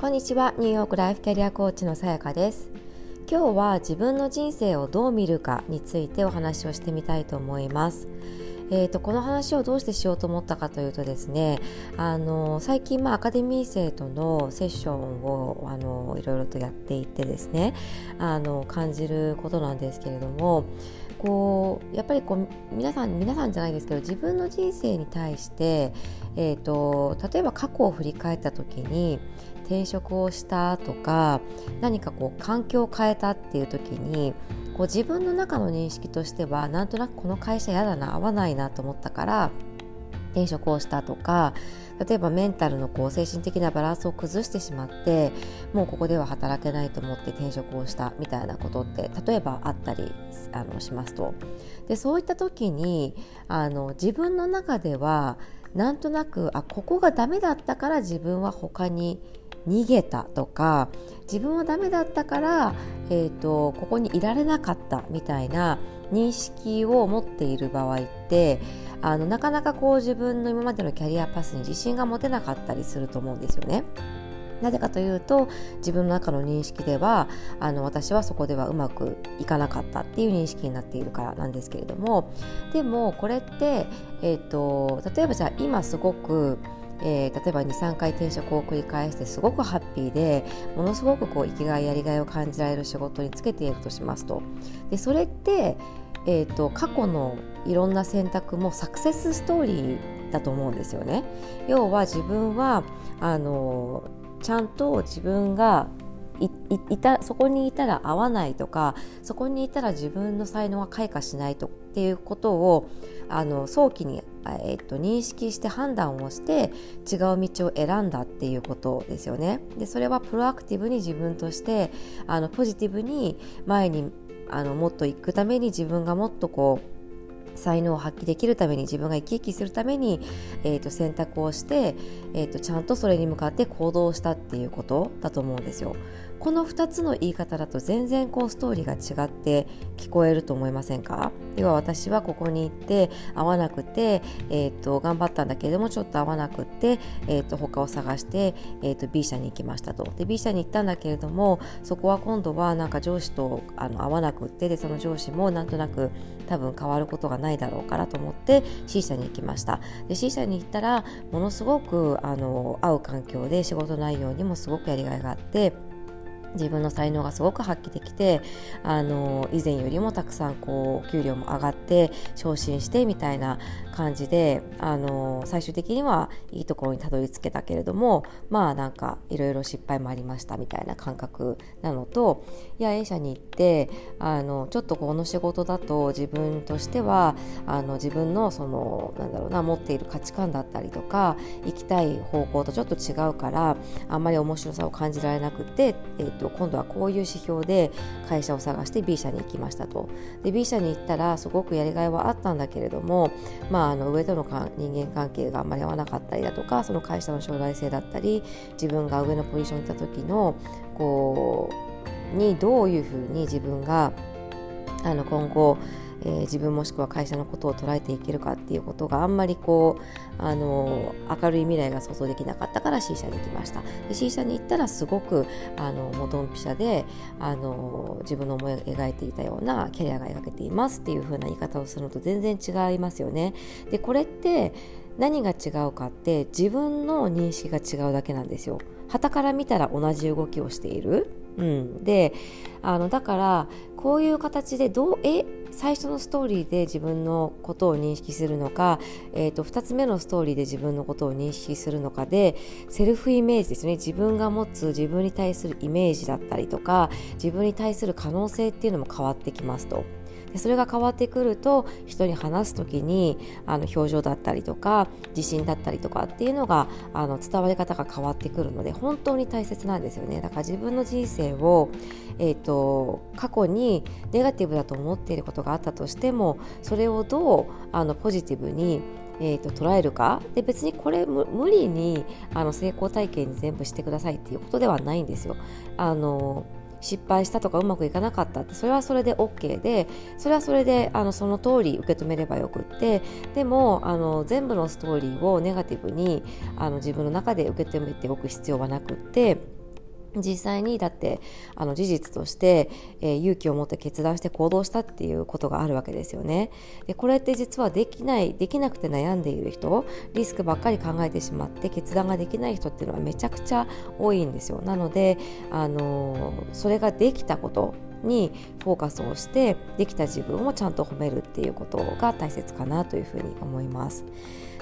こんにちは。ニューヨークライフキャリアコーチのさやかです。今日は自分の人生をどう見るかについてお話をしてみたいと思います。えーと、この話をどうしてしようと思ったかというとですねあの最近、まあ、アカデミー生とのセッションをあのいろいろとやっていてですねあの感じることなんですけれどもこうやっぱりこう皆さん皆さんじゃないですけど自分の人生に対して、えーと、例えば過去を振り返った時に転職をしたとか何かこう環境を変えたっていう時にこう自分の中の認識としてはなんとなくこの会社嫌だな合わないなと思ったから転職をしたとか例えばメンタルのこう精神的なバランスを崩してしまってもうここでは働けないと思って転職をしたみたいなことって例えばあったりあのしますと。でそういった時にあの自分の中ではなんとなくあここがダメだったから自分は他に逃げたとか自分はダメだったから、えーと、ここにいられなかったみたいな認識を持っている場合ってあのなかなかこう自分の今までのキャリアパスに自信が持てなかったりすると思うんですよね。なぜかというと自分の中の認識ではあの私はそこではうまくいかなかったっていう認識になっているからなんですけれどもでもこれって、えーと例えばじゃあ今すごくえー、例えば23回転職を繰り返してすごくハッピーでものすごくこう生きがいやりがいを感じられる仕事に就けているとしますとでそれって、えーと、過去のいろんな選択もサクセスストーリーだと思うんですよね。要は自分はあのちゃんと自分がいたそこにいたら合わないとかそこにいたら自分の才能が開花しないとっていうことをあの早期に、えっと、認識して判断をして違う道を選んだっていうことですよね。でそれはプロアクティブに自分としてあのポジティブに前にあのもっと行くために自分がもっとこう才能を発揮できるために自分が生き生きするために、えーと、選択をして、えーと、ちゃんとそれに向かって行動したっていうことだと思うんですよ。この2つの言い方だと全然こうストーリーが違って聞こえると思いませんか？要は私はここに行って合わなくて、えーと、頑張ったんだけれどもちょっと合わなくて、えーと、他を探して、えーと、B 社に行きましたと。で B 社に行ったんだけれどもそこは今度はなんか上司とあの合わなくってでその上司もなんとなく多分変わることがないだろうからと思って C 社に行きました。で C 社に行ったらものすごくあの合う環境で仕事内容にもすごくやりがいがあって自分の才能がすごく発揮できてあの以前よりもたくさんこう給料も上がって昇進してみたいな感じであの最終的にはいいところにたどり着けたけれどもまあなんかいろいろ失敗もありましたみたいな感覚なのといや A 社に行ってあのちょっとこの仕事だと自分としてはあの自分のそのなんだろうな持っている価値観だったりとか行きたい方向とちょっと違うからあんまり面白さを感じられなくて、えーと、今度はこういう指標で会社を探して B 社に行きましたと。で B 社に行ったらすごくやりがいはあったんだけれども、まあ、あの上との人間関係があんまり合わなかったりだとかその会社の将来性だったり自分が上のポジションにいた時のこうにどういうふうに自分があの今後えー、自分もしくは会社のことを捉えていけるかっていうことがあんまりこうあの明るい未来が想像できなかったから C 社に行きました。で C 社に行ったらすごくあのもうドンピシャであの自分の思い描いていたようなキャリアが描けていますっていう風な言い方をするのと全然違いますよね。でこれって何が違うかって自分の認識が違うだけなんですよ。旗から見たら同じ動きをしている。うん、であのだからこういう形でどうえ最初のストーリーで自分のことを認識するのか、えーと、2つ目のストーリーで自分のことを認識するのかでセルフイメージですね自分が持つ自分に対するイメージだったりとか自分に対する可能性っていうのも変わってきますと。でそれが変わってくると人に話す時にあの表情だったりとか自信だったりとかっていうのがあの伝わり方が変わってくるので本当に大切なんですよねだから自分の人生を、えーと、過去にネガティブだと思っていることがあったとしてもそれをどうあのポジティブにえーと、捉えるかで別にこれ無理にあの成功体験に全部してくださいっていうことではないんですよ。あの失敗したとかうまくいかなかったってそれはそれで OK でそれはそれであのその通り受け止めればよくってでもあの全部のストーリーをネガティブにあの自分の中で受け止めておく必要はなくって実際にだってあの事実として、えー、勇気を持って決断して行動したっていうことがあるわけですよね。でこれって実はできないできなくて悩んでいる人リスクばっかり考えてしまって決断ができない人っていうのはめちゃくちゃ多いんですよ。なので、あのー、それができたことにフォーカスをしてできた自分をちゃんと褒めるっていうことが大切かなというふうに思います。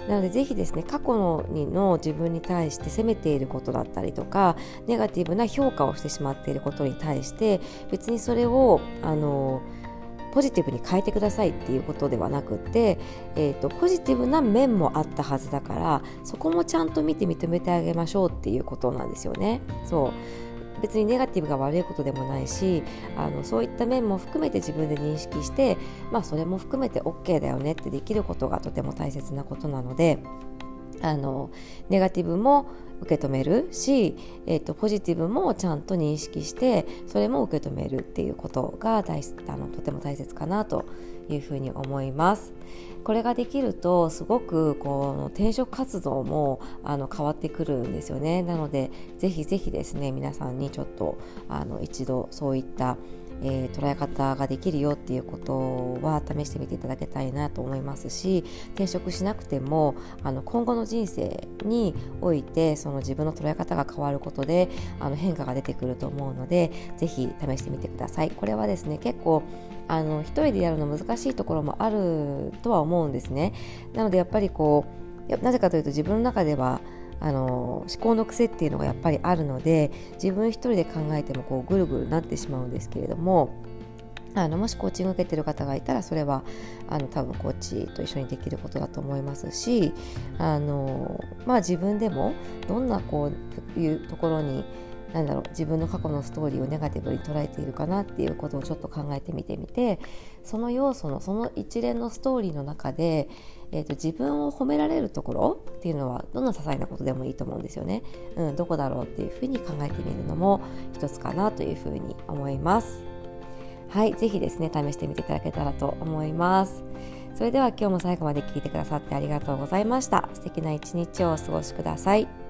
なのでぜひですね過去のにの自分に対して責めていることだったりとかネガティブな評価をしてしまっていることに対して別にそれをあのポジティブに変えてくださいっていうことではなくて、えーと、ポジティブな面もあったはずだからそこもちゃんと見て認めてあげましょうっていうことなんですよね。そう別にネガティブが悪いことでもないしあのそういった面も含めて自分で認識して、まあ、それも含めて OK だよねってできることがとても大切なことなのであのネガティブも受け止めるし、えーと、ポジティブもちゃんと認識してそれも受け止めるっていうことが大あのとても大切かなというふうに思います。これができるとすごくこの転職活動もあの変わってくるんですよね。なのでぜひぜひですね皆さんにちょっとあの一度そういったえー、捉え方ができるよっていうことは試してみていただきたいなと思いますし転職しなくてもあの今後の人生においてその自分の捉え方が変わることであの変化が出てくると思うのでぜひ試してみてください。これはですね結構あの一人でやるの難しいところもあるとは思うんですね。なのでやっぱりこうなぜかというと自分の中ではあの思考の癖っていうのがやっぱりあるので自分一人で考えてもこうぐるぐるなってしまうんですけれどもあのもしコーチング受けてる方がいたらそれはあの多分コーチと一緒にできることだと思いますしあの、まあ、自分でもどんなこういうところになんだろう自分の過去のストーリーをネガティブに捉えているかなっていうことをちょっと考えてみてみてその要素のその一連のストーリーの中でえーと、自分を褒められるところっていうのはどんな些細なことでもいいと思うんですよね。うん、どこだろうっていうふうに考えてみるのも一つかなというふうに思います。はい、ぜひですね、試してみていただけたらと思います。それでは今日も最後まで聞いてくださってありがとうございました。素敵な一日をお過ごしください。